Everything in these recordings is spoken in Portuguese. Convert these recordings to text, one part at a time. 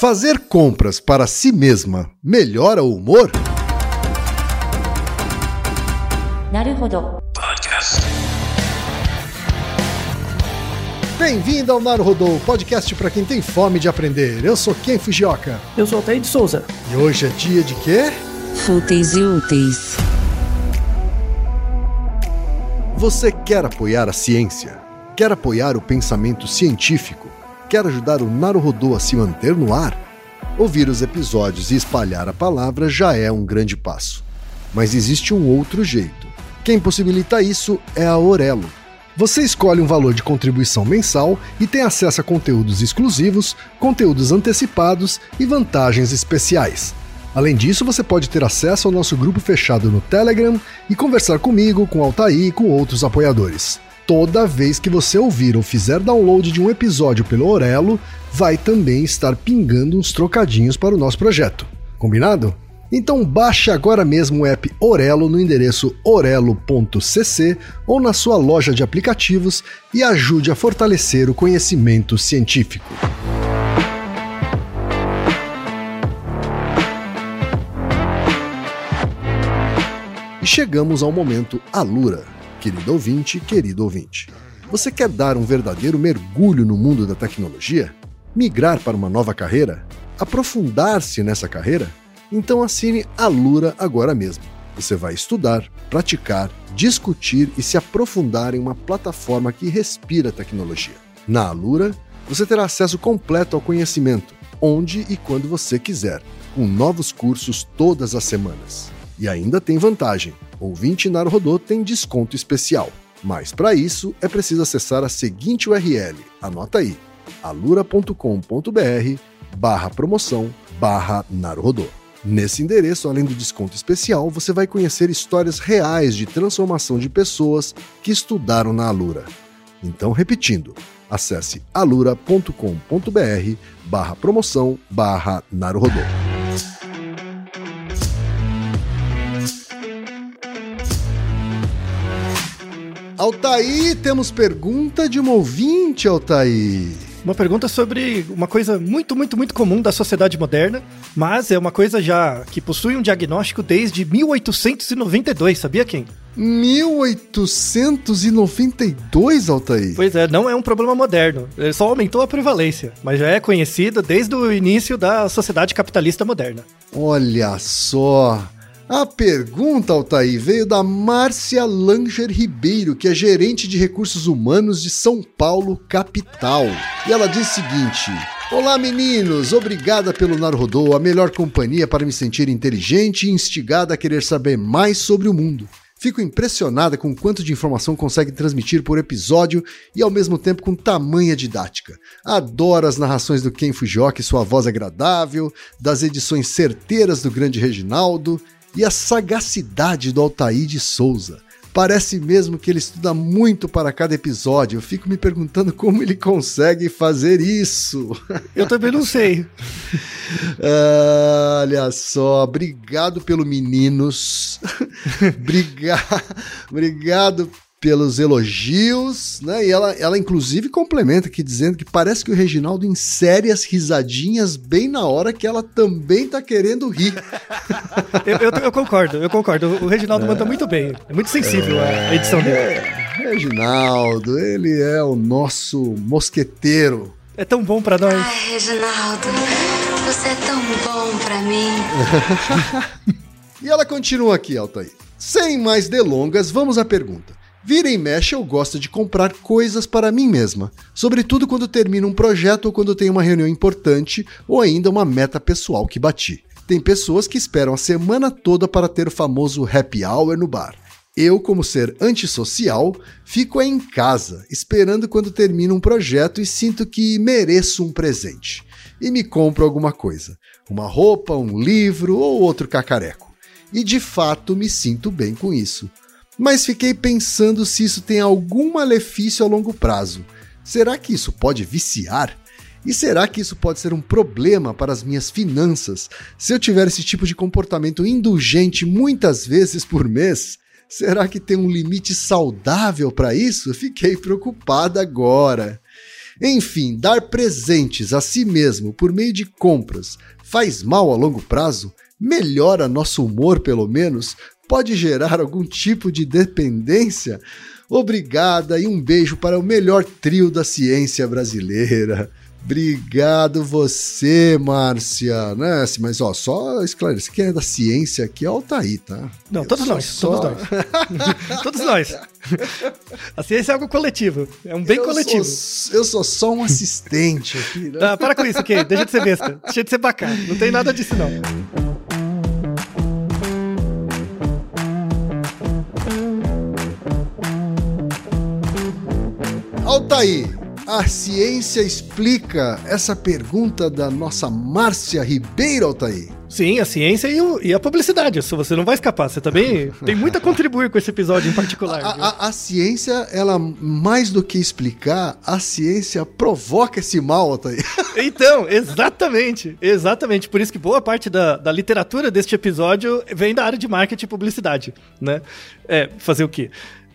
Fazer compras para si mesma melhora o humor? Bem-vindo ao Naruhodô, podcast para quem tem fome de aprender. Eu sou Ken Fujioka. Eu sou Altair de Souza. E hoje é dia de quê? Fúteis e úteis. Você quer apoiar a ciência? Quer apoiar o pensamento científico? Quer ajudar o Naruhodô a se manter no ar? Ouvir os episódios e espalhar a palavra já é um grande passo. Mas existe um outro jeito. Quem possibilita isso é a Orelo. Você escolhe um valor de contribuição mensal e tem acesso a conteúdos exclusivos, conteúdos antecipados e vantagens especiais. Além disso, você pode ter acesso ao nosso grupo fechado no Telegram e conversar comigo, com Altair e com outros apoiadores toda vez que você ouvir ou fizer download de um episódio pelo Orelo, vai também estar pingando uns trocadinhos para o nosso projeto. Combinado? Então baixe agora mesmo o app Orelo no endereço orelo.cc ou na sua loja de aplicativos e ajude a fortalecer o conhecimento científico. E chegamos ao momento Alura Querido ouvinte, querido ouvinte, você quer dar um verdadeiro mergulho no mundo da tecnologia? Migrar para uma nova carreira? Aprofundar-se nessa carreira? Então assine a Lura agora mesmo. Você vai estudar, praticar, discutir e se aprofundar em uma plataforma que respira tecnologia. Na Alura, você terá acesso completo ao conhecimento, onde e quando você quiser, com novos cursos todas as semanas. E ainda tem vantagem ouvinte Naruhodô tem desconto especial. Mas para isso é preciso acessar a seguinte URL, anota aí, alura.com.br barra promoção barra Naruhodô. Nesse endereço, além do desconto especial, você vai conhecer histórias reais de transformação de pessoas que estudaram na Alura. Então, repetindo, acesse alura.com.br barra promoção barra Naruhodô. Altaí, temos pergunta de uma ouvinte, Altaí. Uma pergunta sobre uma coisa muito, muito, muito comum da sociedade moderna, mas é uma coisa já que possui um diagnóstico desde 1892, sabia quem? 1892, Altaí? Pois é, não é um problema moderno, ele só aumentou a prevalência, mas já é conhecido desde o início da sociedade capitalista moderna. Olha só, a pergunta, Altair, veio da Márcia Langer Ribeiro, que é gerente de recursos humanos de São Paulo, capital. E ela diz o seguinte: Olá, meninos! Obrigada pelo Narodô, a melhor companhia para me sentir inteligente e instigada a querer saber mais sobre o mundo. Fico impressionada com o quanto de informação consegue transmitir por episódio e ao mesmo tempo com tamanha didática. Adoro as narrações do Ken Fujioka e sua voz agradável, das edições certeiras do grande Reginaldo e a sagacidade do Altair de Souza. Parece mesmo que ele estuda muito para cada episódio. Eu fico me perguntando como ele consegue fazer isso. Eu também não sei. Ah, olha só, obrigado pelo meninos. obrigado, obrigado pelos elogios, né? E ela, ela inclusive complementa aqui dizendo que parece que o Reginaldo insere as risadinhas bem na hora que ela também tá querendo rir. eu, eu, eu, concordo, eu concordo. O Reginaldo é. manda muito bem. É muito sensível é, a edição dele. É, Reginaldo, ele é o nosso mosqueteiro. É tão bom para nós. Ai, Reginaldo, você é tão bom para mim. e ela continua aqui, Altair. Sem mais delongas, vamos à pergunta. Vira e mexe, eu gosto de comprar coisas para mim mesma, sobretudo quando termino um projeto ou quando tenho uma reunião importante ou ainda uma meta pessoal que bati. Tem pessoas que esperam a semana toda para ter o famoso happy hour no bar. Eu, como ser antissocial, fico em casa, esperando quando termino um projeto e sinto que mereço um presente. E me compro alguma coisa. Uma roupa, um livro ou outro cacareco. E de fato me sinto bem com isso mas fiquei pensando se isso tem algum malefício a longo prazo. Será que isso pode viciar? E será que isso pode ser um problema para as minhas finanças se eu tiver esse tipo de comportamento indulgente muitas vezes por mês? Será que tem um limite saudável para isso? Fiquei preocupada agora. Enfim, dar presentes a si mesmo por meio de compras faz mal a longo prazo? Melhora nosso humor, pelo menos? Pode gerar algum tipo de dependência? Obrigada e um beijo para o melhor trio da ciência brasileira. Obrigado você, Márcia. Né? Mas ó, só esclarecer, quem é da ciência aqui é o Altair, tá? Não, todos nós, só- todos nós. todos nós. A ciência é algo coletivo, é um bem eu coletivo. Sou, eu sou só um assistente aqui, né? Ah, para com isso, ok? Deixa de ser besta. Deixa de ser bacana. Não tem nada disso, não. Altair, a ciência explica essa pergunta da nossa Márcia Ribeiro, Altair. Sim, a ciência e, o- e a publicidade. Isso você não vai escapar. Você também tem muito a contribuir com esse episódio em particular. A, a- a ciência, ela, mais do que explicar, a ciência provoca esse mal, Altair. Então, exatamente. Exatamente. Por isso que boa parte da, da literatura deste episódio vem da área de marketing e publicidade, né? É, fazer o quê?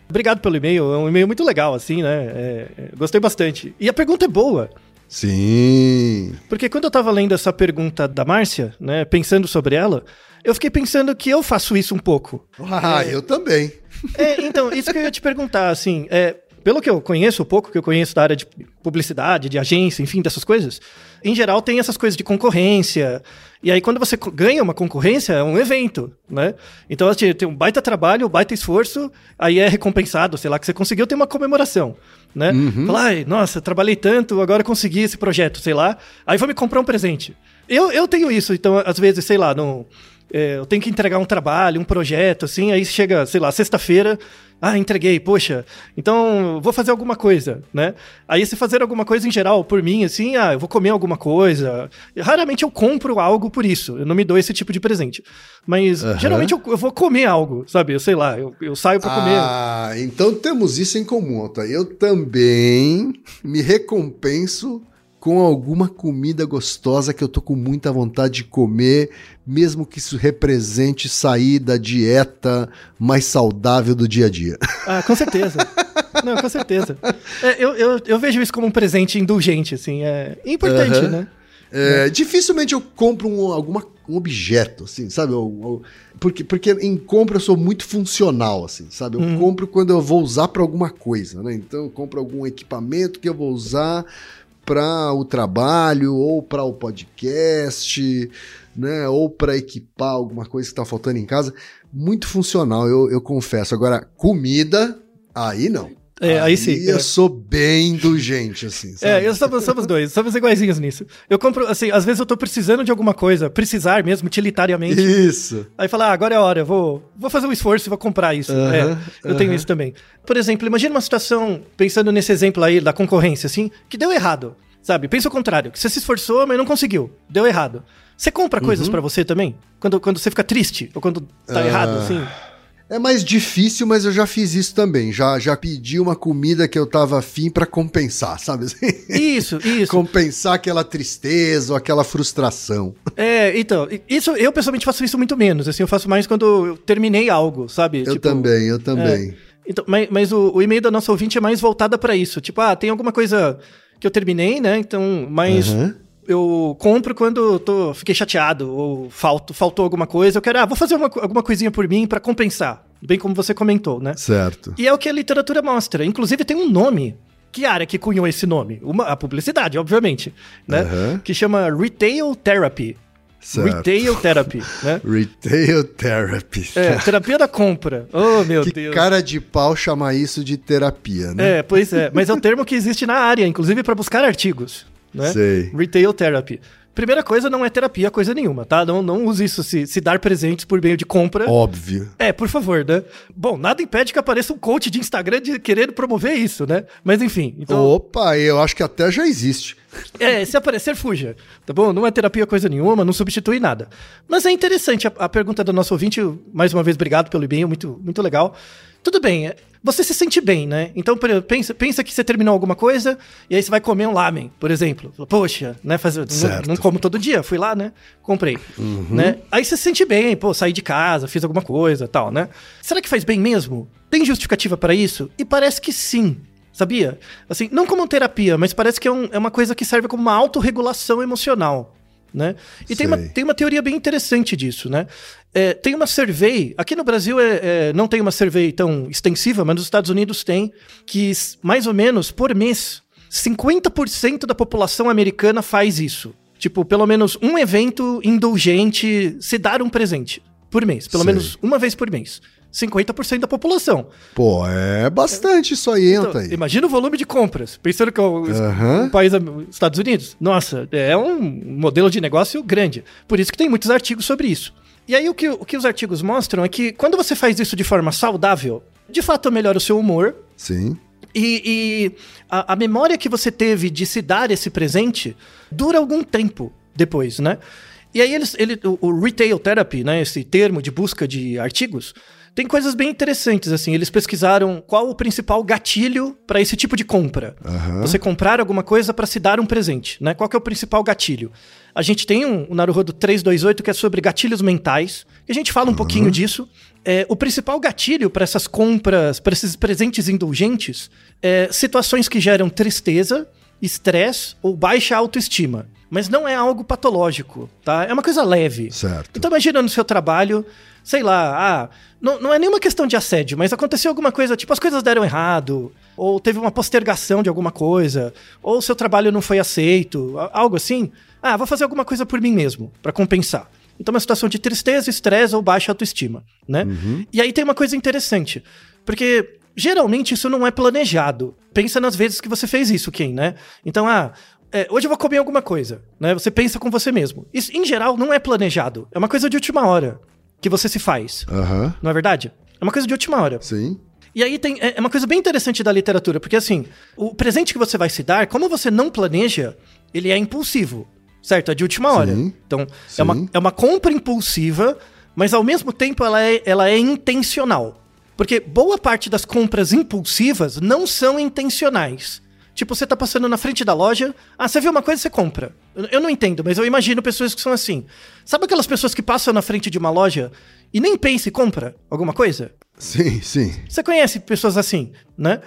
Obrigado pelo e-mail. É um e-mail muito legal, assim, né? É, é, gostei bastante. E a pergunta é boa. Sim. Porque quando eu tava lendo essa pergunta da Márcia, né, pensando sobre ela, eu fiquei pensando que eu faço isso um pouco. Ah, eu também. É, então, isso que eu ia te perguntar, assim, é, pelo que eu conheço, o pouco que eu conheço da área de publicidade, de agência, enfim, dessas coisas, em geral tem essas coisas de concorrência. E aí, quando você ganha uma concorrência, é um evento, né? Então, assim, tem um baita trabalho, um baita esforço, aí é recompensado, sei lá, que você conseguiu, tem uma comemoração, né? Fala, ai, nossa, trabalhei tanto, agora consegui esse projeto, sei lá, aí vou me comprar um presente. Eu, eu tenho isso, então, às vezes, sei lá, no, é, eu tenho que entregar um trabalho, um projeto, assim, aí chega, sei lá, sexta-feira, ah, entreguei, poxa, então vou fazer alguma coisa, né? Aí se fazer alguma coisa em geral, por mim, assim, ah, eu vou comer alguma coisa. Raramente eu compro algo por isso, eu não me dou esse tipo de presente. Mas Aham. geralmente eu, eu vou comer algo, sabe? Eu sei lá, eu, eu saio pra comer. Ah, então temos isso em comum, Altair. Eu também me recompenso com alguma comida gostosa que eu tô com muita vontade de comer, mesmo que isso represente sair da dieta mais saudável do dia a dia. Ah, com certeza. Não, com certeza. É, eu, eu, eu vejo isso como um presente indulgente, assim, é importante, Aham. né? É, dificilmente eu compro um, alguma, um objeto, assim, sabe? Eu- eu- porque, porque em compra eu sou muito funcional, assim, sabe? Eu Uhum. compro quando eu vou usar para alguma coisa, né? Então eu compro algum equipamento que eu vou usar para o trabalho ou para o podcast, né? Ou para equipar alguma coisa que está faltando em casa. Muito funcional, eu, eu confesso. Agora, comida, aí não. É, aí sim, Eu é. sou bem indulgente, assim. Sabe? É, eu somos, somos dois, somos iguaizinhos nisso. Eu compro, assim, às vezes eu tô precisando de alguma coisa, precisar mesmo, utilitariamente. Isso. Aí falar, ah, agora é a hora, eu vou, vou fazer um esforço e vou comprar isso. Aham, é, eu tenho aham. isso também. Por exemplo, imagina uma situação, pensando nesse exemplo aí da concorrência, assim, que deu errado, sabe? Pensa o contrário, que você se esforçou, mas não conseguiu, deu errado. Você compra Uhum. coisas pra você também? Quando, quando você fica triste, ou quando tá Ah. errado, assim? É mais difícil, mas eu já fiz isso também. Já, já pedi uma comida que eu tava afim pra compensar, sabe? Isso, isso. compensar aquela tristeza ou aquela frustração. É, então, isso eu pessoalmente faço isso muito menos, assim, eu faço mais quando eu terminei algo, sabe? Eu Tipo, também, eu também. Então, mas mas o, o e-mail da nossa ouvinte é mais voltada pra isso. Tipo, ah, tem alguma coisa que eu terminei, né? Então, mas Aham. Eu compro quando tô, fiquei chateado ou falto, faltou alguma coisa. Eu quero, ah, vou fazer uma, alguma coisinha por mim pra compensar. Bem como você comentou, né? Certo. E é o que a literatura mostra. Inclusive tem um nome. Que área que cunhou esse nome? Uma, a publicidade, obviamente, né? Que chama Retail Therapy. Certo. Retail Therapy, né? Retail Therapy. É, terapia da compra. Oh, meu que Deus. cara de pau chamar isso de terapia, né? É, pois é. Mas é o termo que existe na área, inclusive para buscar artigos. Né? Sei. Retail therapy. Primeira coisa, não é terapia coisa nenhuma, tá? Não, não use isso se, se dar presentes por meio de compra. Óbvio. É, por favor, né? Bom, nada impede que apareça um coach de Instagram de querendo promover isso, né? Mas enfim, então. Opa, eu acho que até já existe. É, se aparecer, fuja. Tá bom? Não é terapia coisa nenhuma, não substitui nada. Mas é interessante a, a pergunta do nosso ouvinte. Mais uma vez, obrigado pelo e-mail, muito, muito legal. Tudo bem, é, você se sente bem, né? Então, por exemplo, pensa, pensa que você terminou alguma coisa e aí você vai comer um lamen, por exemplo. Poxa, né? Fazer, não, Certo. não como todo dia, fui lá, né? Comprei. Né? Aí você se sente bem, pô, saí de casa, fiz alguma coisa tal, né? Será que faz bem mesmo? Tem justificativa para isso? E parece que sim. Sabia? Assim, não como terapia, mas parece que é, um- é uma coisa que serve como uma autorregulação emocional. Né? E tem uma, Sei. tem uma teoria bem interessante disso, né? É, tem uma survey, aqui no Brasil é, é, não tem uma survey tão extensiva, mas nos Estados Unidos tem, que mais ou menos por mês, 50% da população americana faz isso. Tipo, pelo menos um evento indulgente, se dar um presente por mês. Pelo Sei. menos uma vez por mês. 50% da população. Pô, é bastante isso aí, entra Então, aí. imagina o volume de compras. Pensando que é o Aham. um país, Estados Unidos. Nossa, é um modelo de negócio grande. Por isso que tem muitos artigos sobre isso. E aí o que, o que os artigos mostram é que quando você faz isso de forma saudável, de fato melhora o seu humor. Sim. E, e a, a memória que você teve de se dar esse presente dura algum tempo depois, né? E aí eles, ele, o, o retail therapy, né, esse termo de busca de artigos, tem coisas bem interessantes assim. Eles pesquisaram qual o principal gatilho para esse tipo de compra. Aham. Você comprar alguma coisa para se dar um presente, né? Qual é o principal gatilho? A gente tem um, um Naruhodo 328 que é sobre gatilhos mentais. E a gente fala um pouquinho disso. É, o principal gatilho para essas compras, para esses presentes indulgentes, é situações que geram tristeza, estresse ou baixa autoestima. Mas não é algo patológico, tá? É uma coisa leve. Certo. Então imagina no seu trabalho, sei lá, ah, não, não é nenhuma questão de assédio, mas aconteceu alguma coisa, tipo, as coisas deram errado, ou teve uma postergação de alguma coisa, ou seu trabalho não foi aceito, algo assim. Ah, vou fazer alguma coisa por mim mesmo, pra compensar. Então é uma situação de tristeza, estresse ou baixa autoestima, né? E aí tem uma coisa interessante, porque geralmente isso não é planejado. Pensa nas vezes que você fez isso, Ken, né? Então, ah, é, hoje eu vou comer alguma coisa, né? Você pensa com você mesmo. Isso, em geral, não é planejado. É uma coisa de última hora que você se faz. Aham. Não é verdade? É uma coisa de última hora. Sim. E aí tem, é é uma coisa bem interessante da literatura, porque assim, o presente que você vai se dar, como você não planeja, ele é impulsivo, certo? É de última hora. Sim. Então, Sim. é uma, é uma compra impulsiva, mas ao mesmo tempo ela é, ela é intencional. Porque boa parte das compras impulsivas não são intencionais. Tipo, você tá passando na frente da loja, ah, você viu uma coisa, você compra. Eu, não entendo, mas eu imagino pessoas que são assim. Sabe aquelas pessoas que passam na frente de uma loja e nem pensa e compra alguma coisa? Sim, sim. Você conhece pessoas assim, né?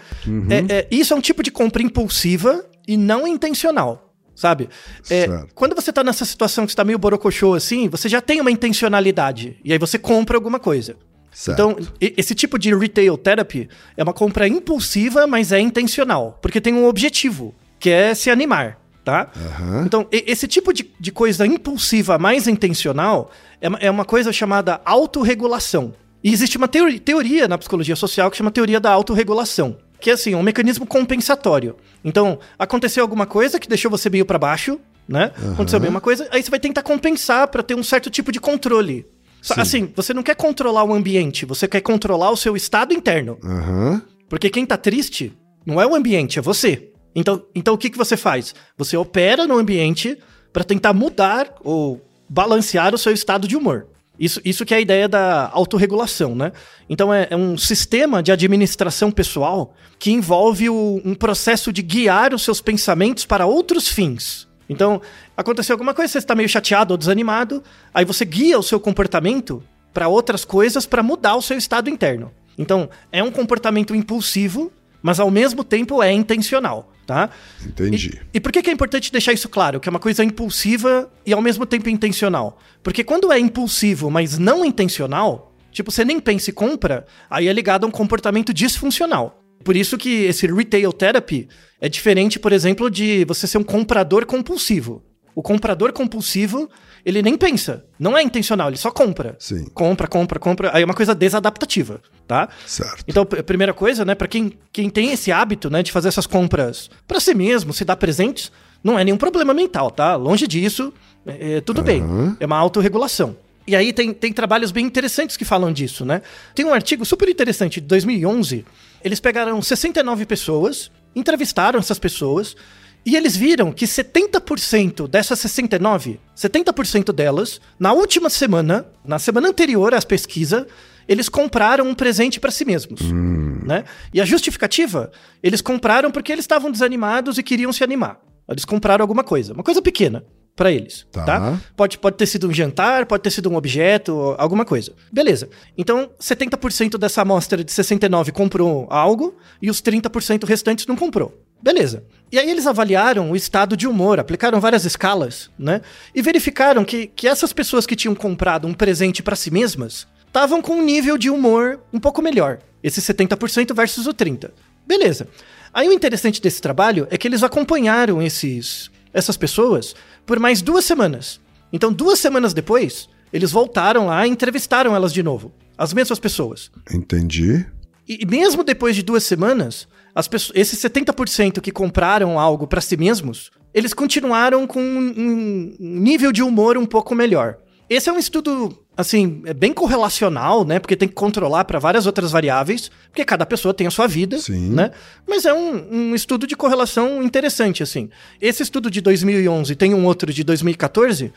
É- é, isso é um tipo de compra impulsiva e não intencional, sabe? É, quando você tá nessa situação que você tá meio borocochô assim, você já tem uma intencionalidade. E aí você compra alguma coisa. Certo. Então, esse tipo de retail therapy é uma compra impulsiva, mas é intencional. Porque tem um objetivo, que é se animar, tá? Aham. Então, esse tipo de, de coisa impulsiva mais intencional é uma, é uma coisa chamada autorregulação. E existe uma teori- teoria na psicologia social que chama teoria da autorregulação. Que é assim, um mecanismo compensatório. Então, aconteceu alguma coisa que deixou você meio pra baixo, né? Aconteceu bem uma coisa, aí você vai tentar compensar pra ter um certo tipo de controle. Sim. Assim, você não quer controlar o ambiente, você quer controlar o seu estado interno. Aham. Porque quem tá triste não é o ambiente, é você. Então, então o que, que você faz? Você opera no ambiente para tentar mudar ou balancear o seu estado de humor. Isso, isso que é a ideia da autorregulação, né? Então é, é um sistema de administração pessoal que envolve o- um processo de guiar os seus pensamentos para outros fins. Então, aconteceu alguma coisa, você está meio chateado ou desanimado, aí você guia o seu comportamento para outras coisas para mudar o seu estado interno. Então, é um comportamento impulsivo, mas ao mesmo tempo é intencional, tá? Entendi. E, e por que, que é importante deixar isso claro? Que é uma coisa impulsiva e ao mesmo tempo intencional. Porque quando é impulsivo, mas não intencional, tipo, você nem pensa e compra, aí é ligado a um comportamento disfuncional. Por isso que esse retail therapy é diferente, por exemplo, de você ser um comprador compulsivo. O comprador compulsivo, ele nem pensa. Não é intencional, ele só compra. Sim. Compra, compra, compra. Aí é uma coisa desadaptativa, tá? Certo. Então, a primeira coisa, né, para quem, quem tem esse hábito, né, de fazer essas compras para si mesmo, se dar presentes, não é nenhum problema mental, tá? Longe disso, é, é, tudo bem. É uma autorregulação. E aí tem, tem trabalhos bem interessantes que falam disso, né? Tem um artigo super interessante de 2011. Eles pegaram 69 pessoas, entrevistaram essas pessoas e eles viram que 70% dessas 69, 70% delas, na última semana, na semana anterior às pesquisas, eles compraram um presente para si mesmos. Né? E a justificativa, eles compraram porque eles estavam desanimados e queriam se animar. Eles compraram alguma coisa, uma coisa pequena. Pra eles, Tá. tá? Pode, pode ter sido um jantar, pode ter sido um objeto, alguma coisa. Beleza. Então, 70% dessa amostra de 69 comprou algo e os 30% restantes não comprou. Beleza. E aí eles avaliaram o estado de humor, aplicaram várias escalas, né? E verificaram que, que essas pessoas que tinham comprado um presente pra si mesmas estavam com um nível de humor um pouco melhor. Esse 70% versus o 30%. Beleza. Aí o interessante desse trabalho é que eles acompanharam esses, essas pessoas por mais duas semanas. Então, duas semanas depois, eles voltaram lá e entrevistaram elas de novo. As mesmas pessoas. Entendi. E e mesmo depois de duas semanas, as pessoas, esses 70% que compraram algo pra si mesmos, eles continuaram com um, um nível de humor um pouco melhor. Esse é um estudo, assim, é bem correlacional, né? Porque tem que controlar para várias outras variáveis, porque cada pessoa tem a sua vida, Sim. né? Mas é um, um estudo de correlação interessante, assim. Esse estudo de 2011 tem um outro de 2014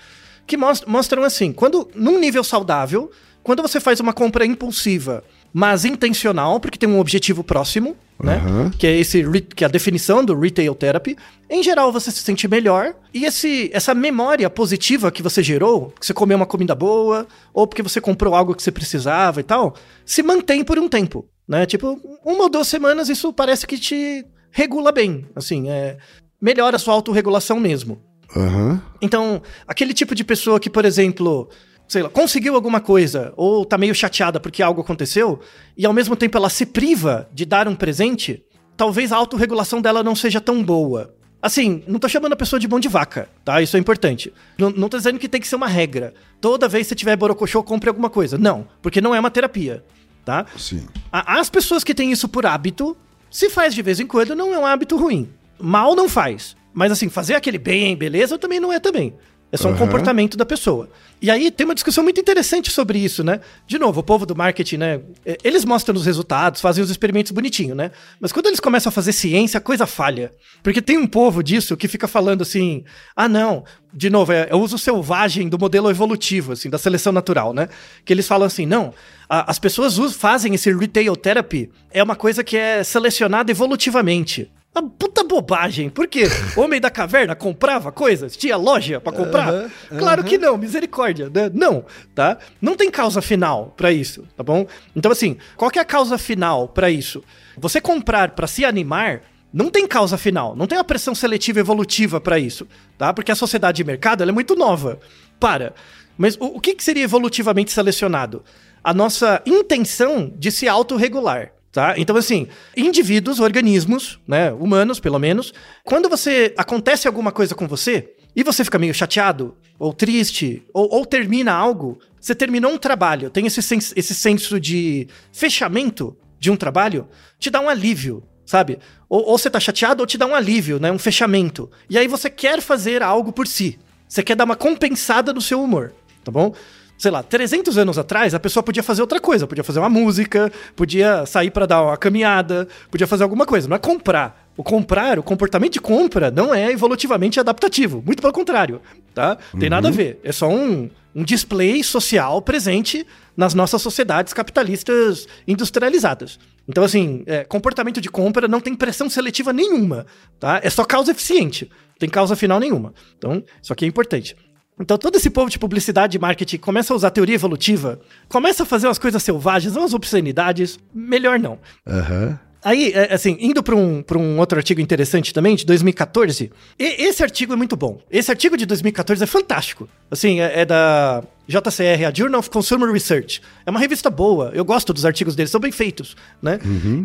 que mos- mostram assim, quando num nível saudável, quando você faz uma compra impulsiva, mas intencional, porque tem um objetivo próximo, né? Que é esse que é a definição do retail therapy. Em geral, você se sente melhor e esse essa memória positiva que você gerou, que você comeu uma comida boa ou porque você comprou algo que você precisava e tal, se mantém por um tempo, né? Tipo, uma ou duas semanas isso parece que te regula bem, assim, é melhora a sua autorregulação mesmo. Aham. Então, aquele tipo de pessoa que, por exemplo, sei lá, conseguiu alguma coisa ou tá meio chateada porque algo aconteceu e ao mesmo tempo ela se priva de dar um presente, talvez a autorregulação dela não seja tão boa. Assim, não tô chamando a pessoa de mão de vaca, tá? Isso é importante. Não, não tô dizendo que tem que ser uma regra. Toda vez que você tiver borocochô, compre alguma coisa. Não, porque não é uma terapia, tá? Sim. A- As pessoas que têm isso por hábito, se faz de vez em quando, não é um hábito ruim. Mal não faz. Mas assim, fazer aquele bem, beleza, também não é também. É só um Aham. comportamento da pessoa. E aí tem uma discussão muito interessante sobre isso, né? De novo, o povo do marketing, né? é, Eles mostram os resultados, fazem os experimentos bonitinho, né? Mas quando eles começam a fazer ciência, a coisa falha. Porque tem um povo disso que fica falando assim: ah, não. De novo, é, é o uso selvagem do modelo evolutivo, assim, da seleção natural, né? Que eles falam assim: não, a- as pessoas us- fazem esse retail therapy, é uma coisa que é selecionada evolutivamente. Uma puta bobagem. Por quê? Homem da caverna comprava coisas? Tinha loja pra comprar? Aham, Claro que não, misericórdia, né? Não, tá? Não tem causa final pra isso, tá bom? Então assim, qual que é a causa final pra isso? Você comprar pra se animar não tem causa final, não tem uma pressão seletiva evolutiva pra isso, tá? Porque a sociedade de mercado ela é muito nova. Para. Mas o, o que, que seria evolutivamente selecionado? A nossa intenção de se autorregular. Tá? Então, assim, indivíduos, organismos, né, humanos pelo menos, quando você acontece alguma coisa com você e você fica meio chateado, ou triste, ou, ou termina algo, você terminou um trabalho, tem esse, sens- esse senso de fechamento de um trabalho, te dá um alívio, sabe? Ou, ou você tá chateado ou te dá um alívio, né? Um fechamento. E aí você quer fazer algo por si. Você quer dar uma compensada no seu humor, tá bom? Sei lá, 300 anos atrás, a pessoa podia fazer outra coisa. Podia fazer uma música, podia sair pra dar uma caminhada, podia fazer alguma coisa. Não é comprar. O comprar, o comportamento de compra, não é evolutivamente adaptativo. Muito pelo contrário, tá? Tem nada a ver. É só um, um display social presente nas nossas sociedades capitalistas industrializadas. Então, assim, é, comportamento de compra não tem pressão seletiva nenhuma, tá? É só causa eficiente, não tem causa final nenhuma. Então, isso aqui é importante. Então, todo esse povo de publicidade e marketing começa a usar teoria evolutiva, começa a fazer umas coisas selvagens, umas obscenidades, melhor não. Aham. Aí, é, assim, indo para um, pra um outro artigo interessante também, de 2014, e- esse artigo é muito bom. Esse artigo de 2014 é fantástico. Assim, é, é da JCR, a Journal of Consumer Research. É uma revista boa, eu gosto dos artigos deles, são bem feitos, né?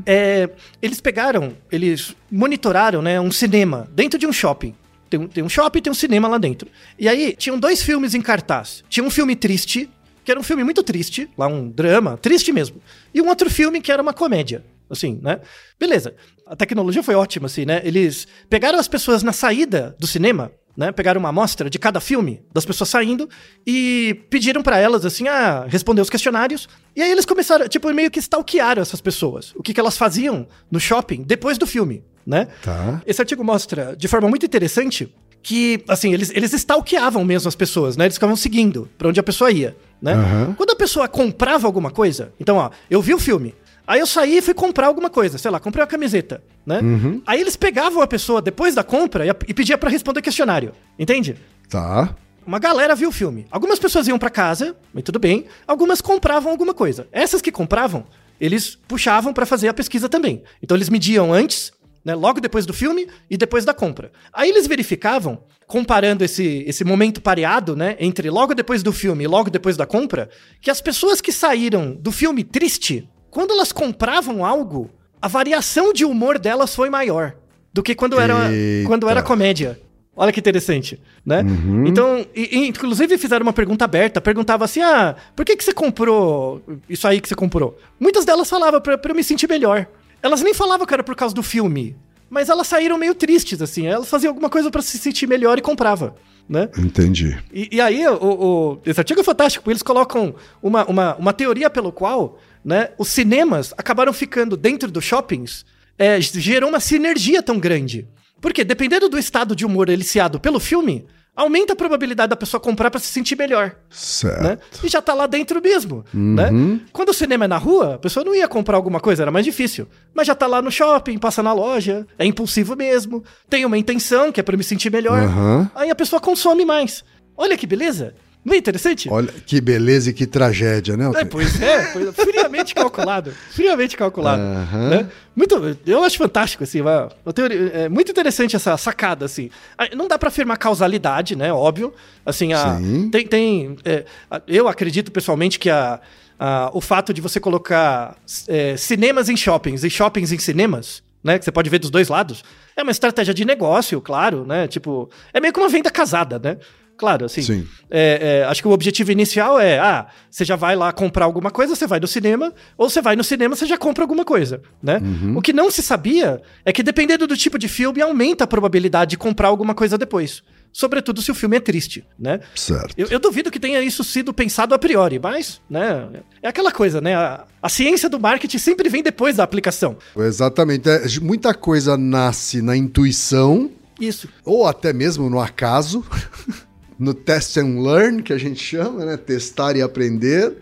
É, eles pegaram, eles monitoraram, né, um cinema dentro de um shopping. Tem um, tem um shopping tem um cinema lá dentro. E aí, tinham dois filmes em cartaz. Tinha um filme triste, que era um filme muito triste, lá um drama, triste mesmo. E um outro filme que era uma comédia, assim, né? Beleza. A tecnologia foi ótima, assim, né? Eles pegaram as pessoas na saída do cinema, né? Pegaram uma amostra de cada filme, das pessoas saindo, e pediram pra elas, assim, a responder os questionários. E aí eles começaram, tipo, meio que stalkearam essas pessoas. O que, que elas faziam no shopping depois do filme, né? Tá. Esse artigo mostra de forma muito interessante que, assim, eles, eles stalkeavam mesmo as pessoas, né? Eles ficavam seguindo pra onde a pessoa ia, né? Aham. Quando a pessoa comprava alguma coisa, então, ó, eu vi o filme, aí eu saí e fui comprar alguma coisa, sei lá, comprei uma camiseta, né? Aí eles pegavam a pessoa depois da compra e, e pedia pra responder questionário, entende? Tá. Uma galera viu o filme. Algumas pessoas iam pra casa, mas tudo bem. Algumas compravam alguma coisa. Essas que compravam, eles puxavam pra fazer a pesquisa também. Então eles mediam antes, né, logo depois do filme e depois da compra. Aí eles verificavam, comparando esse, esse momento pareado, né, entre logo depois do filme e logo depois da compra, que as pessoas que saíram do filme triste, quando elas compravam algo, a variação de humor delas foi maior do que quando era, Eita. quando era comédia. Olha que interessante, né? Então, e- e, inclusive fizeram uma pergunta aberta, perguntava assim, ah, por que, que você comprou isso aí que você comprou? Muitas delas falavam pra eu me sentir melhor. Elas nem falavam que era por causa do filme, mas elas saíram meio tristes, assim, elas faziam alguma coisa pra se sentir melhor e comprava, né? Entendi. E, e aí, o, o- esse artigo é fantástico, eles colocam uma, uma, uma teoria pelo qual né, os cinemas acabaram ficando dentro dos shoppings, é, gerou uma sinergia tão grande. Porque, dependendo do estado de humor eliciado pelo filme, aumenta a probabilidade da pessoa comprar pra se sentir melhor. Certo. Né? E já tá lá dentro mesmo. Né? Quando o cinema é na rua, a pessoa não ia comprar alguma coisa, era mais difícil. Mas já tá lá no shopping, passa na loja, é impulsivo mesmo, tem uma intenção que é pra me sentir melhor. Aham. Aí a pessoa consome mais. Olha que beleza. Não é interessante? Olha, que beleza e que tragédia, né? É, pois é, pois é, friamente calculado. Friamente calculado. Aham. né? Muito, eu acho fantástico, assim, uma, uma teoria, é muito interessante essa sacada, assim. Ah, Não dá pra afirmar causalidade, né, óbvio. Assim, a, Sim. tem, tem é, eu acredito pessoalmente que a, a- o fato de você colocar é, cinemas em shoppings e shoppings em cinemas, né, que você pode ver dos dois lados, é uma estratégia de negócio, claro, né, tipo, é meio que uma venda casada, né. Claro, assim. Sim. É, é, acho que o objetivo inicial é: ah, você já vai lá comprar alguma coisa, você vai no cinema, ou você vai no cinema, você já compra alguma coisa, né? O que não se sabia é que, dependendo do tipo de filme, aumenta a probabilidade de comprar alguma coisa depois. Sobretudo se o filme é triste, né? Certo. Eu, eu duvido que tenha isso sido pensado a priori, mas, né? É aquela coisa, né? A, a ciência do marketing sempre vem depois da aplicação. Exatamente. É, muita coisa nasce na intuição, Isso. ou até mesmo no acaso, no test and learn, que a gente chama, né? Testar e aprender.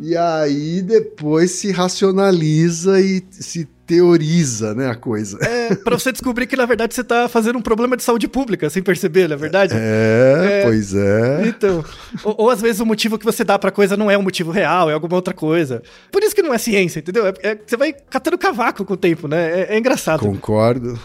E aí depois se racionaliza e se teoriza, né, a coisa. É, pra você descobrir que, na verdade, você tá fazendo um problema de saúde pública, sem perceber, na verdade. É, É. pois é. Então, ou, ou às vezes o motivo que você dá pra coisa não é um motivo real, é alguma outra coisa. Por isso que não é ciência, entendeu? É- é- você vai catando cavaco com o tempo, né? É, é engraçado. Concordo.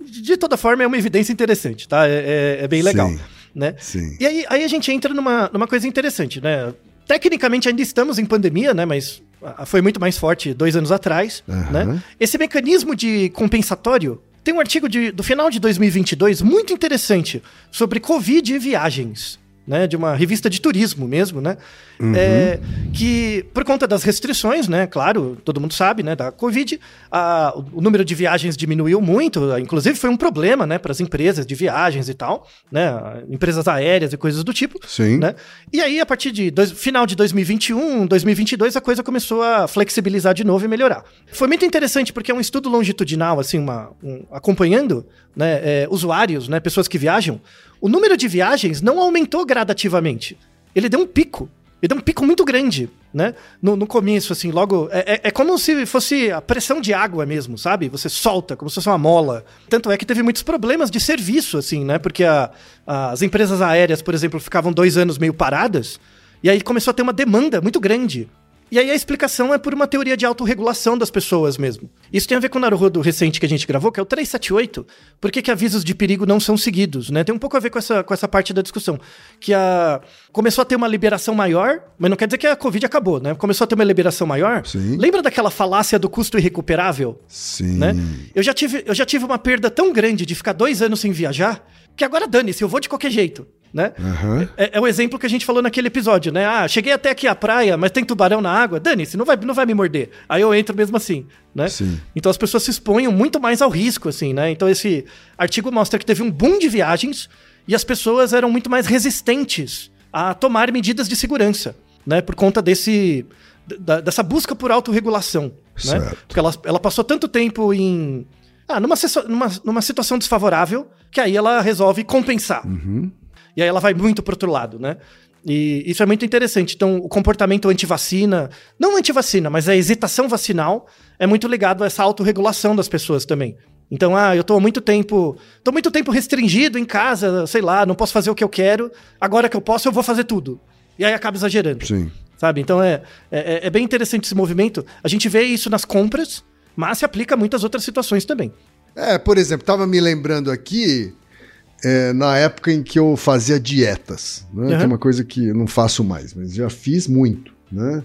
De, de toda forma, é uma evidência interessante, tá? É, é- é bem legal, Sim. Né? Sim. E aí, aí a gente entra numa, numa coisa interessante, né? Tecnicamente ainda estamos em pandemia, né? Mas ah, foi muito mais forte dois anos atrás, Aham. né? Esse mecanismo de compensatório tem um artigo de- do final de 2022 muito interessante sobre Covid e viagens. Né, de uma revista de turismo mesmo, né? É, que, por conta das restrições, né? Claro, todo mundo sabe, né? Da Covid, a- o, o número de viagens diminuiu muito, inclusive foi um problema, né? Para as empresas de viagens e tal, né? Empresas aéreas e coisas do tipo. Sim. Né? E aí, a partir de dois- final de 2021, 2022, a coisa começou a flexibilizar de novo e melhorar. Foi muito interessante porque é um estudo longitudinal, assim, uma, um- acompanhando né, é, usuários, né, pessoas que viajam. O número de viagens não aumentou gradativamente. Ele deu um pico. Ele deu um pico muito grande, né? No, no começo, assim, logo. É, é- é como se fosse a pressão de água mesmo, sabe? Você solta, como se fosse uma mola. Tanto é que teve muitos problemas de serviço, assim, né? Porque a- as empresas aéreas, por exemplo, ficavam dois anos meio paradas. E aí começou a ter uma demanda muito grande. E aí a explicação é por uma teoria de autorregulação das pessoas mesmo. Isso tem a ver com o Naruhodo recente que a gente gravou, que é o 378. Por que, que avisos de perigo não são seguidos, né? Tem um pouco a ver com essa, com essa parte da discussão. Que a... começou a ter uma liberação maior, mas não quer dizer que a Covid acabou, né? Começou a ter uma liberação maior. Sim. Lembra daquela falácia do custo irrecuperável? Sim. né? Eu, já tive, eu já tive uma perda tão grande de ficar dois anos sem viajar, que agora dane-se, eu vou de qualquer jeito, né? Aham. É, é o exemplo que a gente falou naquele episódio, né? Ah, cheguei até aqui à praia, mas tem tubarão na água, dane-se, não vai, não vai me morder. Aí eu entro mesmo assim, né? Sim. Então as pessoas se exponham muito mais ao risco, assim, né? Então esse artigo mostra que teve um boom de viagens e as pessoas eram muito mais resistentes a tomar medidas de segurança, né? Por conta desse da- dessa busca por autorregulação, né? Certo. Porque ela, ela passou tanto tempo em ah, numa, numa, numa situação desfavorável que aí ela resolve compensar. E aí ela vai muito pro outro lado, né? E isso é muito interessante. Então, o comportamento anti-vacina, não anti-vacina, mas a hesitação vacinal é muito ligado a essa autorregulação das pessoas também. Então, ah, eu tô há muito tempo, tô muito tempo restringido em casa, sei lá, não posso fazer o que eu quero. Agora que eu posso, eu vou fazer tudo. E aí acaba exagerando. Sim. Sabe? Então é, é, é bem interessante esse movimento. A gente vê isso nas compras, mas se aplica a muitas outras situações também. É, por exemplo, tava me lembrando aqui é, na época em que eu fazia dietas, né? Uhum. Que é uma coisa que eu não faço mais, mas já fiz muito, né?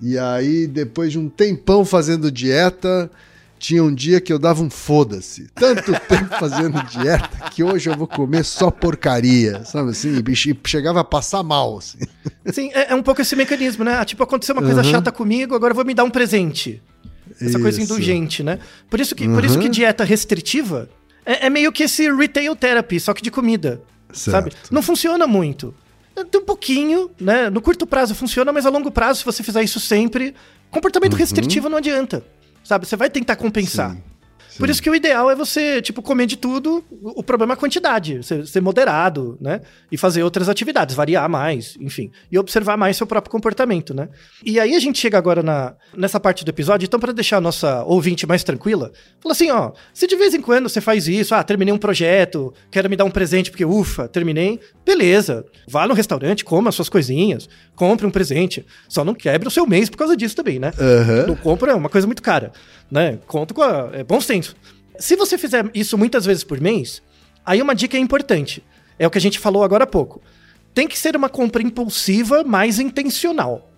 E aí, depois de um tempão fazendo dieta, tinha um dia que eu dava um foda-se. Tanto tempo fazendo dieta que hoje eu vou comer só porcaria, sabe assim? E chegava a passar mal, assim. Sim, é, é um pouco esse mecanismo, né? Ah, Tipo, aconteceu uma coisa Uhum. chata comigo, agora eu vou me dar um presente. Essa coisa Isso. indulgente, né? Por isso que, por isso Uhum. que dieta restritiva é, é meio que esse retail therapy, só que de comida. Sabe? Certo. Não funciona muito. Tem um pouquinho, né? No curto prazo funciona, mas a longo prazo, se você fizer isso sempre, comportamento restritivo não adianta. Sabe? Você vai tentar compensar. Uhum. Sim, Por isso que o ideal é você, tipo, comer de tudo. O problema é a quantidade. Ser, ser moderado, né? E fazer outras atividades, variar mais, enfim. E observar mais seu próprio comportamento, né? E aí a gente chega agora na, nessa parte do episódio. Então, para deixar a nossa ouvinte mais tranquila, fala assim, ó. Se de vez em quando você faz isso, ah, terminei um projeto, quero me dar um presente porque, ufa, terminei. Beleza. Vá no restaurante, coma as suas coisinhas, compre um presente. Só não quebre o seu mês por causa disso também, né? Aham. Não compra é uma coisa muito cara, né? Conto com a, é bom senso. Se você fizer isso muitas vezes por mês, aí uma dica é importante. É o que a gente falou agora há pouco. Tem que ser uma compra impulsiva, mais intencional.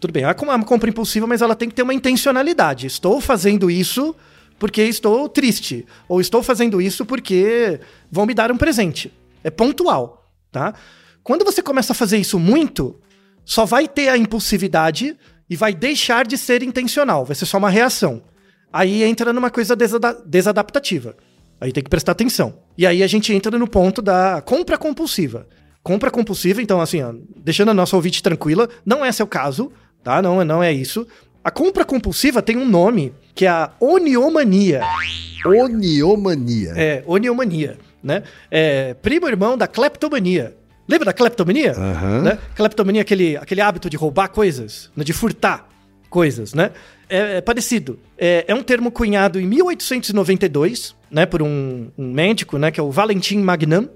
Tudo bem, é uma compra impulsiva, mas ela tem que ter uma intencionalidade. Estou fazendo isso porque estou triste. Ou estou fazendo isso porque vão me dar um presente. É pontual, tá? Quando você começa a fazer isso muito, só vai ter a impulsividade e vai deixar de ser intencional. Vai ser só uma reação. Aí entra numa coisa desada- desadaptativa. Aí tem que prestar atenção. E aí a gente entra no ponto da compra compulsiva. Compra compulsiva, então assim, ó, deixando a nossa ouvinte tranquila, não é seu caso, tá? Não, não é isso. A compra compulsiva tem um nome, que é a oniomania. Oniomania. É, oniomania, né? É primo irmão da cleptomania. Lembra da cleptomania? Aham. Né? Cleptomania é aquele, aquele hábito de roubar coisas, né? de furtar coisas, né? É, é parecido. É, é um termo cunhado em 1892, né? Por um, um médico, né? Que é o Valentin Magnam.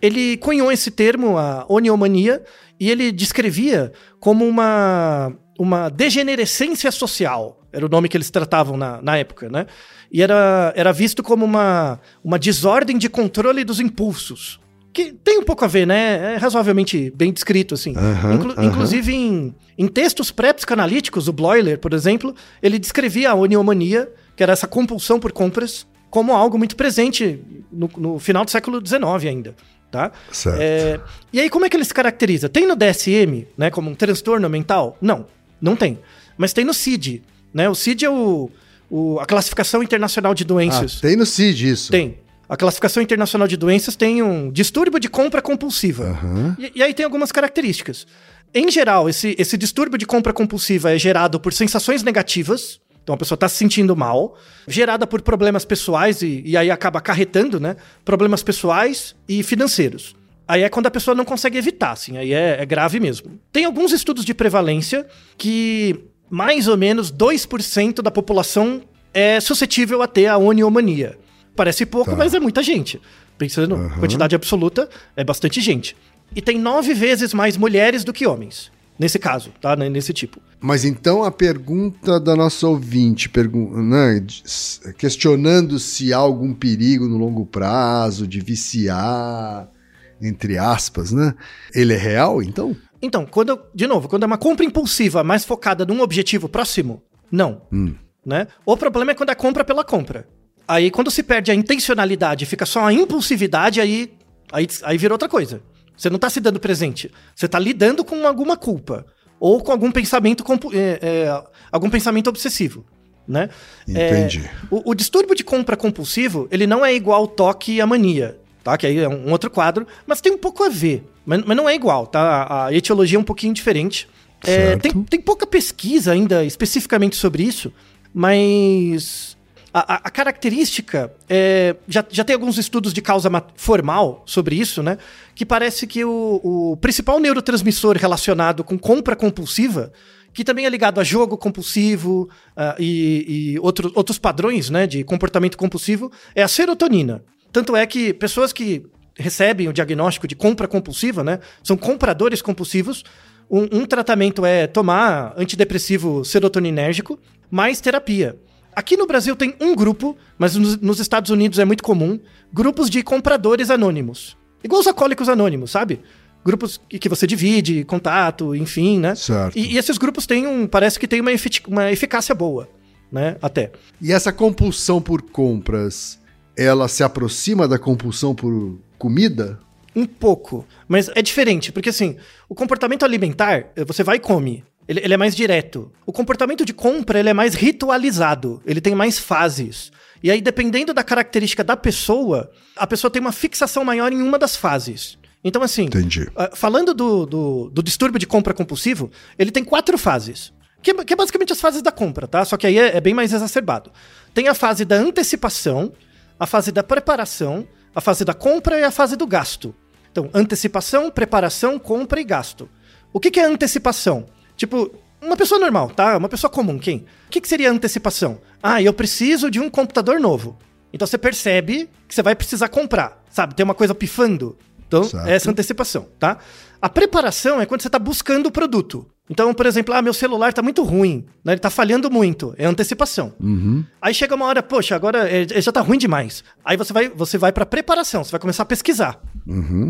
Ele cunhou esse termo, a oniomania, e ele descrevia como uma, uma degenerescência social. Era o nome que eles tratavam na, na época, né? E era, era visto como uma, uma desordem de controle dos impulsos. Que tem um pouco a ver, né? É razoavelmente bem descrito, assim. Aham, Inclu- aham. Inclusive, em, em textos pré-psicanalíticos, o Bloiler, por exemplo, ele descrevia a oniomania, que era essa compulsão por compras, como algo muito presente no, no final do século XIX ainda. Tá? Certo. É, e aí, como é que ele se caracteriza? Tem no DSM, né, como um transtorno mental? Não, não tem. Mas tem no CID, né? O CID é o, o- a classificação internacional de Ah, doenças. tem no CID isso. Tem. A classificação internacional de doenças tem um distúrbio de compra compulsiva. Aham. E, e aí tem algumas características. Em geral, esse, esse distúrbio de compra compulsiva é gerado por sensações negativas. Então a pessoa está se sentindo mal, gerada por problemas pessoais e, e aí acaba acarretando, né? Problemas pessoais e financeiros. Aí é quando a pessoa não consegue evitar, assim, aí é, é grave mesmo. Tem alguns estudos de prevalência que mais ou menos 2% da população é suscetível a ter a oniomania. Parece pouco, Tá. mas é muita gente. Pensando em quantidade absoluta, é bastante gente. E tem nove vezes mais mulheres do que homens. Nesse caso, tá? Nesse tipo. Mas então a pergunta da nossa ouvinte, pergun né, questionando se há algum perigo no longo prazo de viciar, entre aspas, né? Ele é real, então? Então, quando, de novo, quando é uma compra impulsiva mais focada num objetivo próximo, não. Hum. Né? O problema é quando é compra pela compra. Aí, quando se perde a intencionalidade e fica só a impulsividade, aí, aí, aí vira outra coisa. Você não tá se dando presente. Você tá lidando com alguma culpa. Ou com algum pensamento, é, é, algum pensamento obsessivo. Né? Entendi. É, o, o distúrbio de compra compulsivo, ele não é igual ao toque e a mania, tá? Que aí é um outro quadro, mas tem um pouco a ver. Mas, mas não é igual, tá? A, a etiologia é um pouquinho diferente. É, tem, tem pouca pesquisa ainda especificamente sobre isso, mas a, a- a característica é, já, já tem alguns estudos de causa ma- formal sobre isso, né? Que parece que o, o principal neurotransmissor relacionado com compra compulsiva que também é ligado a jogo compulsivo ah, e, e outro, outros padrões né, de comportamento compulsivo, é a serotonina. Tanto é que pessoas que recebem o diagnóstico de compra compulsiva, né, são compradores compulsivos, um, um tratamento é tomar antidepressivo serotoninérgico mais terapia. Aqui no Brasil tem um grupo, mas nos, nos Estados Unidos é muito comum, grupos de compradores anônimos. Igual os alcoólicos anônimos, sabe? Grupos que você divide, contato, enfim, né? Certo. E, e esses grupos têm um. Parece que tem uma, efic- uma eficácia boa, né? Até. E essa compulsão por compras, ela se aproxima da compulsão por comida? Um pouco. Mas é diferente, porque assim, o comportamento alimentar, eh, você vai e come. Ele, ele é mais direto. O comportamento de compra, ele é mais ritualizado. Ele tem mais fases. E aí, dependendo da característica da pessoa, a pessoa tem uma fixação maior em uma das fases. Então, assim, Entendi. ah, falando do, do, do distúrbio de compra compulsivo, ele tem quatro fases. Que, é- que é basicamente as fases da compra, tá? Só que aí é, é bem mais exacerbado. Tem a fase da antecipação, a fase da preparação, a fase da compra e a fase do gasto. Então, antecipação, preparação, compra e gasto. O que, que é antecipação? Tipo, uma pessoa normal, tá? Uma pessoa comum, quem? O que, que seria antecipação? Ah, eu preciso de um computador novo. Então você percebe que você vai precisar comprar, sabe? Tem uma coisa pifando. Então, Certo. essa é antecipação, tá? A preparação é quando você está buscando o produto. Então, por exemplo, ah, meu celular tá muito ruim, né? Ele tá falhando muito. É antecipação. Uhum. Aí chega uma hora, poxa, agora é, já tá ruim demais. Aí você vai, você vai para preparação, você vai começar a pesquisar.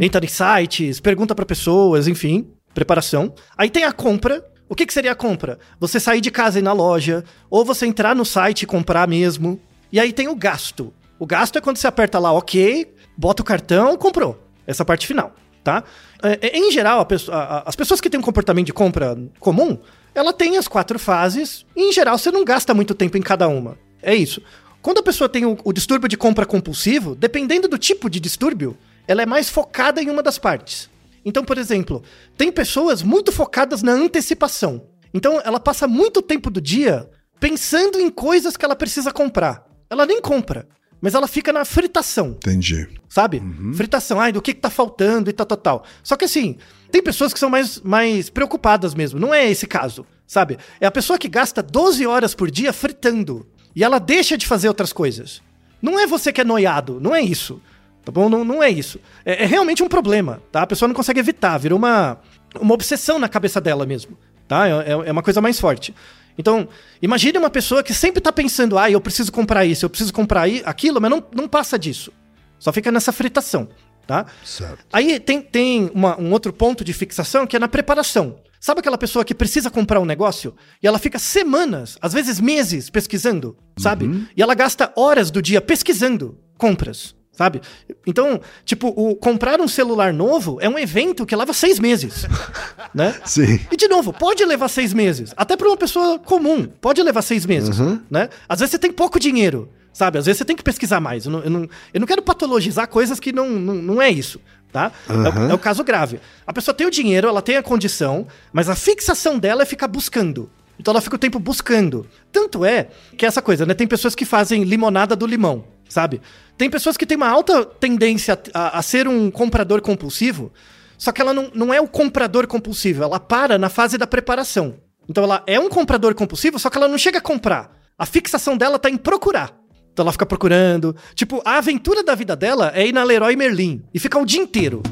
Entra em sites, pergunta para pessoas, enfim, preparação. Aí tem a compra. O que, que seria a compra? Você sair de casa e ir na loja, ou você entrar no site e comprar mesmo. E aí tem o gasto. O gasto é quando você aperta lá OK, bota o cartão, comprou. Essa parte final, tá? É, é, em geral, pessoa- a- as pessoas que têm um comportamento de compra comum, ela tem as quatro fases, e em geral você não gasta muito tempo em cada uma. É isso. Quando a pessoa tem o, o distúrbio de compra compulsivo, dependendo do tipo de distúrbio, ela é mais focada em uma das partes. Então, por exemplo, tem pessoas muito focadas na antecipação. Então, ela passa muito tempo do dia pensando em coisas que ela precisa comprar. Ela nem compra, mas ela fica na fritação Entendi. sabe? Fritação, ai, do que, que tá faltando e tal, tal, tal. Só que assim, tem pessoas que são mais, mais preocupadas mesmo. Não é esse caso, sabe? É a pessoa que gasta 12 horas por dia fritando. E ela deixa de fazer outras coisas. Não é você que é noiado, não é isso. Tá bom? Não, não é isso. É, é realmente um problema, tá? A pessoa não consegue evitar, virou uma, uma obsessão na cabeça dela mesmo, tá? É, é- é uma coisa mais forte. Então, imagine uma pessoa que sempre tá pensando, ah, eu preciso comprar isso, eu preciso comprar aquilo, mas não, não passa disso. Só fica nessa fritação, tá? Certo. Aí tem, tem uma- um outro ponto de fixação que é na preparação. Sabe aquela pessoa que precisa comprar um negócio e ela fica semanas, às vezes meses, pesquisando, sabe? E ela gasta horas do dia pesquisando compras, sabe? Então, tipo, o comprar um celular novo é um evento que leva seis meses, né? Sim. E de novo, pode levar seis meses. Até para uma pessoa comum, pode levar seis meses, né? Às vezes você tem pouco dinheiro, sabe? Às vezes você tem que pesquisar mais. Eu não, eu não, eu não quero patologizar coisas que não, não, não é isso, tá? É o- É, o caso grave. A pessoa tem o dinheiro, ela tem a condição, mas a fixação dela é ficar buscando. Então ela fica o tempo buscando. Tanto é que é essa coisa, né? Tem pessoas que fazem limonada do limão, sabe? Tem pessoas que têm uma alta tendência a, a ser um comprador compulsivo, só que ela não, não é o comprador compulsivo, ela para na fase da preparação. Então ela é um comprador compulsivo, só que ela não chega a comprar. A fixação dela tá em procurar. Então ela fica procurando. Tipo, a aventura da vida dela é ir na Leroy Merlin e ficar o dia inteiro.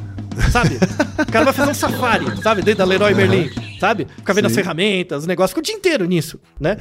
Sabe? O cara vai fazer um safari, sabe? Dentro da Leroy Merlin, sabe? Ficar vendo as ferramentas, os negócios, fica o dia inteiro nisso, né?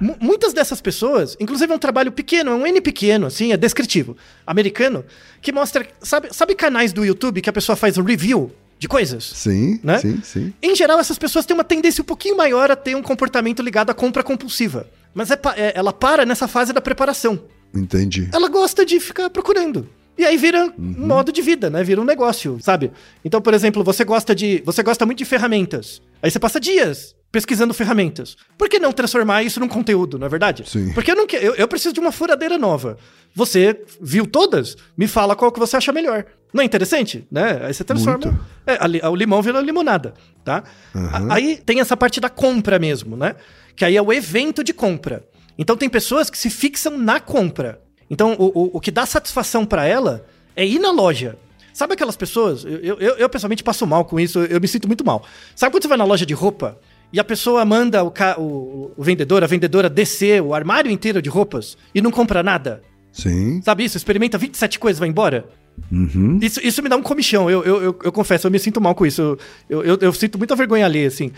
Mu- Muitas dessas pessoas, inclusive é um trabalho pequeno, é um N pequeno, assim, é descritivo, americano, que mostra, sabe, sabe canais do YouTube que a pessoa faz review de coisas? Sim, Né? sim, sim. Em geral, essas pessoas têm uma tendência um pouquinho maior a ter um comportamento ligado à compra compulsiva. Mas é é- ela para nessa fase da preparação. Entendi. Ela gosta de ficar procurando. E aí vira um modo de vida, né? Vira um negócio, sabe? Então, por exemplo, você gosta de. Você gosta muito de ferramentas. Aí você passa dias pesquisando ferramentas. Por que não transformar isso num conteúdo, não é verdade? Sim. Porque eu não. Eu, eu preciso de uma furadeira nova. Você viu todas? Me fala qual que você acha melhor. Não é interessante? Né? Aí você transforma. É, a li- o limão vira limonada, tá? A- Aí tem essa parte da compra mesmo, né? Que aí é o evento de compra. Então tem pessoas que se fixam na compra. Então o, o, o que dá satisfação pra ela é ir na loja. Sabe aquelas pessoas? Eu, eu, eu, pessoalmente passo mal com isso, eu me sinto muito mal. Sabe quando você vai na loja de roupa e a pessoa manda o, ca- o- o vendedor, a vendedora descer o armário inteiro de roupas e não compra nada. Sim. Sabe isso? Experimenta 27 coisas, vai embora. Uhum. Isso, isso me dá um comichão, eu, eu, eu, eu confesso, eu me sinto mal com isso. Eu, eu, eu sinto muita vergonha ali, assim.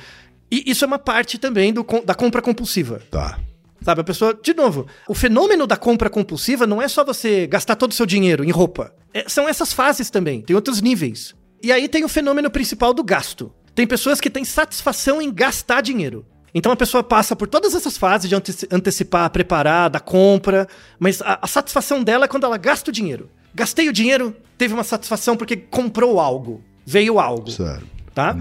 E isso é uma parte também do, da compra compulsiva. Tá. Sabe, a pessoa, de novo, o fenômeno da compra compulsiva não é só você gastar todo o seu dinheiro em roupa. É, são essas fases também, tem outros níveis. E aí tem o fenômeno principal do gasto. Tem pessoas que têm satisfação em gastar dinheiro. Então a pessoa passa por todas essas fases de ante- antecipar, preparar, da compra, mas a, a satisfação dela é quando ela gasta o dinheiro. Gastei o dinheiro, teve uma satisfação porque comprou algo, veio algo Certo. tá?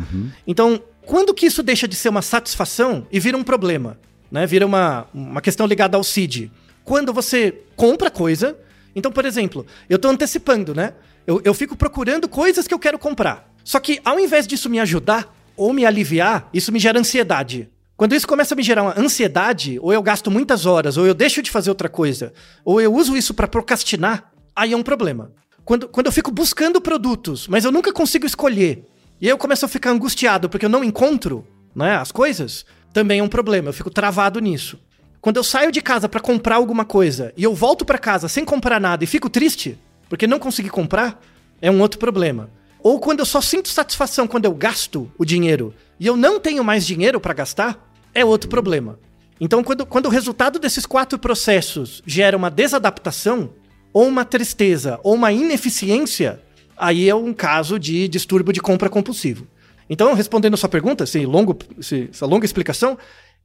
Então, quando que isso deixa de ser uma satisfação e vira um problema? Né? Vira uma, uma questão ligada ao CID. Quando você compra coisa. Então, por exemplo, eu tô antecipando, né? Eu, eu fico procurando coisas que eu quero comprar. Só que ao invés disso me ajudar ou me aliviar, isso me gera ansiedade. Quando isso começa a me gerar uma ansiedade, ou eu gasto muitas horas, ou eu deixo de fazer outra coisa, ou eu uso isso pra procrastinar, aí é um problema. Quando, quando eu fico buscando produtos, mas eu nunca consigo escolher, e aí eu começo a ficar angustiado porque eu não encontro né, as coisas, também é um problema. Eu fico travado nisso. Quando eu saio de casa pra comprar alguma coisa e eu volto pra casa sem comprar nada e fico triste porque não consegui comprar, é um outro problema. Ou quando eu só sinto satisfação quando eu gasto o dinheiro e eu não tenho mais dinheiro pra gastar, é outro problema. Então, quando, quando o resultado desses quatro processos gera uma desadaptação, ou uma tristeza, ou uma ineficiência, aí é um caso de distúrbio de compra compulsivo. Então, respondendo a sua pergunta, esse longo, esse- essa longa explicação,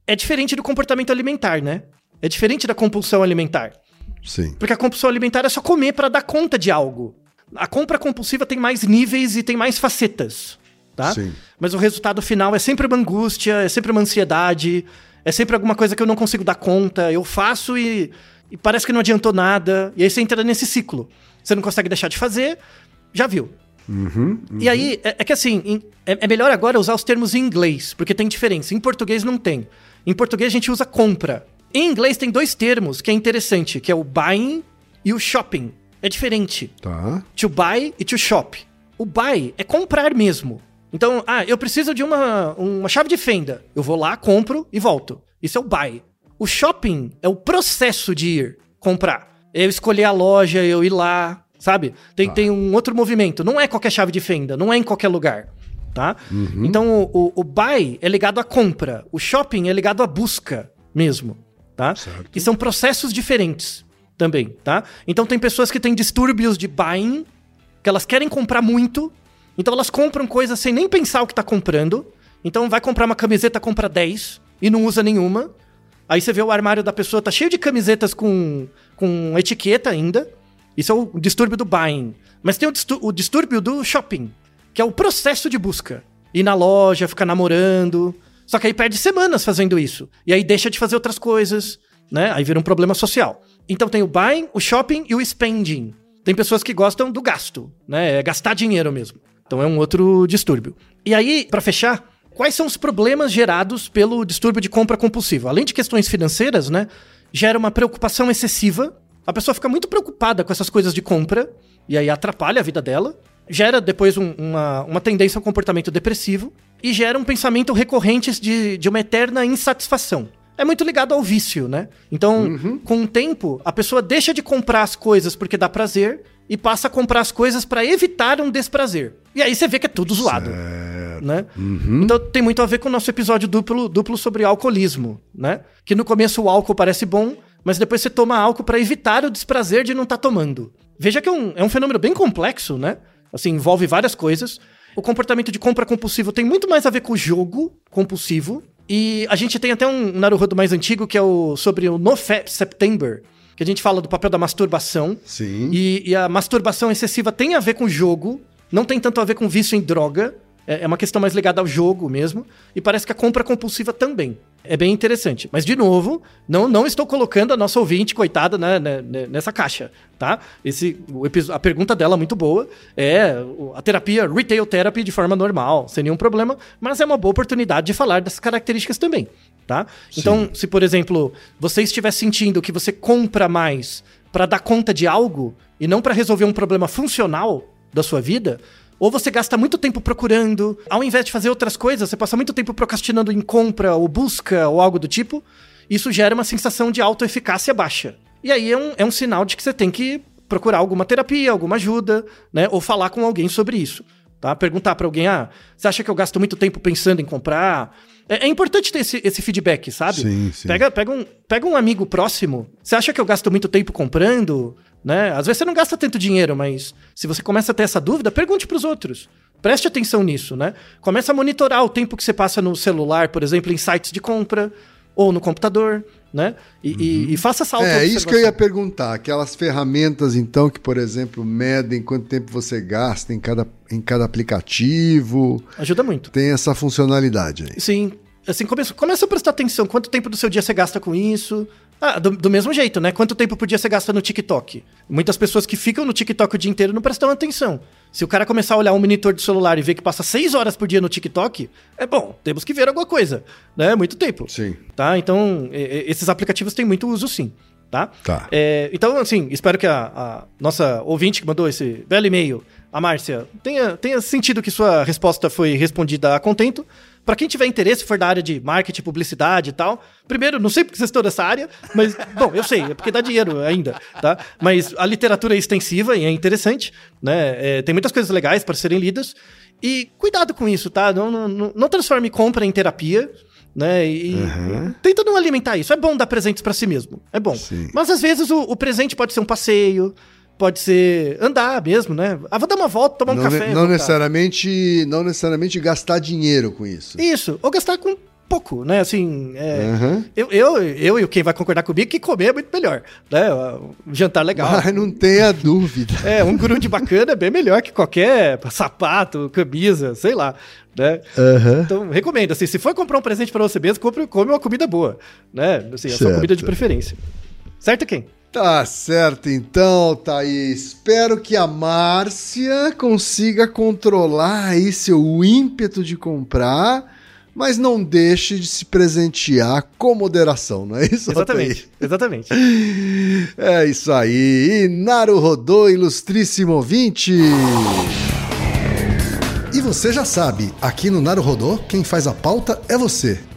é diferente do comportamento alimentar, né? É diferente da compulsão alimentar. Sim. Porque a compulsão alimentar é só comer para dar conta de algo. A compra compulsiva tem mais níveis e tem mais facetas, tá? Sim. Mas o resultado final é sempre uma angústia, é sempre uma ansiedade, é sempre alguma coisa que eu não consigo dar conta. Eu faço e, e parece que não adiantou nada. E aí você entra nesse ciclo. Você não consegue deixar de fazer, já viu. E aí, é, é que assim, em- é, é melhor agora usar os termos em inglês, porque tem diferença. Em português não tem. Em português a gente usa compra. Em inglês tem dois termos que é interessante, que é o buying e o shopping. É diferente. Tá. To buy e to shop. O buy é comprar mesmo. Então, ah, eu preciso de uma, uma chave de fenda. Eu vou lá, compro e volto. Isso é o buy. O shopping é o processo de ir comprar. Eu escolher a loja, eu ir lá, sabe? Tem, tem um outro movimento. Não é qualquer chave de fenda, não é em qualquer lugar. Tá? Então, o, o, buy é ligado à compra. O shopping é ligado à busca mesmo. Tá? Certo. E são processos diferentes também, tá? Então tem pessoas que têm distúrbios de buying, que elas querem comprar muito, então elas compram coisas sem nem pensar o que tá comprando. Então vai comprar uma camiseta, compra 10 e não usa nenhuma. Aí você vê o armário da pessoa, tá cheio de camisetas com, com etiqueta ainda. Isso é o distúrbio do buying. Mas tem o, o distúrbio do shopping, que é o processo de busca. Ir na loja, ficar namorando. Só que aí perde semanas fazendo isso. E aí deixa de fazer outras coisas, né? Aí vira um problema social. Então tem o buying, o shopping e o spending. Tem pessoas que gostam do gasto, né? É gastar dinheiro mesmo. Então é um outro distúrbio. E aí, pra fechar, quais são os problemas gerados pelo distúrbio de compra compulsiva? Além de questões financeiras, né? Gera uma preocupação excessiva. A pessoa fica muito preocupada com essas coisas de compra e aí atrapalha a vida dela. Gera depois um- uma, uma tendência a um comportamento depressivo e gera um pensamento recorrente de, de uma eterna insatisfação. É muito ligado ao vício, né? Então, com o tempo, a pessoa deixa de comprar as coisas porque dá prazer e passa a comprar as coisas pra evitar um desprazer. E aí você vê que é tudo zoado, né? Então tem muito a ver com o nosso episódio duplo, duplo sobre alcoolismo, né? Que no começo o álcool parece bom, mas depois você toma álcool pra evitar o desprazer de não estar tomando. Veja que é um, é um fenômeno bem complexo, né? Assim, envolve várias coisas. O comportamento de compra compulsivo tem muito mais a ver com o jogo compulsivo. E a gente tem até um Naruhodo mais antigo que é o sobre o No Fap September, que a gente fala do papel da masturbação. Sim. E, e a masturbação excessiva tem a ver com jogo, não tem tanto a ver com vício em droga. É é uma questão mais ligada ao jogo mesmo. E parece que a compra compulsiva também. É bem interessante. Mas, de novo, não, não estou colocando a nossa ouvinte, coitada, né, né, né, nessa caixa, tá? Esse, a pergunta dela é muito boa. É a terapia, retail therapy, de forma normal, sem nenhum problema. Mas é uma boa oportunidade de falar dessas características também, tá? Então, se, por exemplo, você estiver sentindo que você compra mais para dar conta de algo e não para resolver um problema funcional da sua vida, Ou você gasta muito tempo procurando, ao invés de fazer outras coisas, você passa muito tempo procrastinando em compra ou busca ou algo do tipo. Isso gera uma sensação de autoeficácia baixa. E aí é um, é um sinal de que você tem que procurar alguma terapia, alguma ajuda, né? Ou falar com alguém sobre isso. Tá? Perguntar para alguém, ah, você acha que eu gasto muito tempo pensando em comprar? É, é importante ter esse, esse, feedback, sabe? Sim, sim. Pega, pega, um, pega um amigo próximo. Você acha que eu gasto muito tempo comprando? Né? Às vezes você não gasta tanto dinheiro, mas se você começa a ter essa dúvida, pergunte para os outros. Preste atenção nisso, né? Começa a monitorar o tempo que você passa no celular, por exemplo, em sites de compra ou no computador, né? E, uhum. e, e faça essa É isso que eu ia perguntar. Aquelas ferramentas, então, que, por exemplo, medem quanto tempo você gasta em cada, em cada aplicativo. Ajuda muito. Tem essa funcionalidade aí. Sim. Assim, começa, começa a prestar atenção. Quanto tempo do seu dia você gasta com isso? Ah, do, do, mesmo jeito, né? Quanto tempo por dia você gasta no TikTok? Muitas pessoas que ficam no TikTok o dia inteiro não prestam atenção. Se o cara começar a olhar um monitor do celular e ver que passa seis horas por dia no TikTok, é bom, temos que ver alguma coisa, né? Muito tempo. Sim. Tá? Então, esses aplicativos têm muito uso, sim. Tá? Tá. É, então, assim, espero que a, a, nossa ouvinte que mandou esse belo e-mail, a Márcia, tenha, tenha sentido que sua resposta foi respondida a contento. Para quem tiver interesse, for da área de marketing, publicidade e tal, primeiro, não sei porque vocês estão nessa área, mas, bom, eu sei, é porque dá dinheiro ainda, tá? Mas a literatura é extensiva e é interessante, né? É, tem muitas coisas legais para serem lidas. E cuidado com isso, tá? Não, não, não transforme compra em terapia, né? E uhum. tenta não alimentar isso. É bom dar presentes para si mesmo, é bom. Sim. Mas às vezes o, o presente pode ser um passeio, pode ser andar mesmo, né? Ah, vou dar uma volta, tomar um não café. Não necessariamente, não necessariamente gastar dinheiro com isso. Isso, ou gastar com pouco, né? Assim, é, uhum. eu, eu, eu e quem vai concordar comigo que comer é muito melhor, né? Um jantar legal. Mas não tenha dúvida. É, um grude bacana é bem melhor que qualquer sapato, camisa, sei lá. Né? Uhum. Então, recomendo, assim, se for comprar um presente para você mesmo, compre, come uma comida boa, né? Assim, a sua comida de preferência. Certo, quem? Tá certo, então, Thaís. Espero que a Márcia consiga controlar aí seu ímpeto de comprar, mas não deixe de se presentear com moderação, não é isso? Exatamente, Thaís? exatamente. É isso aí. E Naru Rodô, ilustríssimo ouvinte. E você já sabe, aqui no Naru Rodô, quem faz a pauta é você.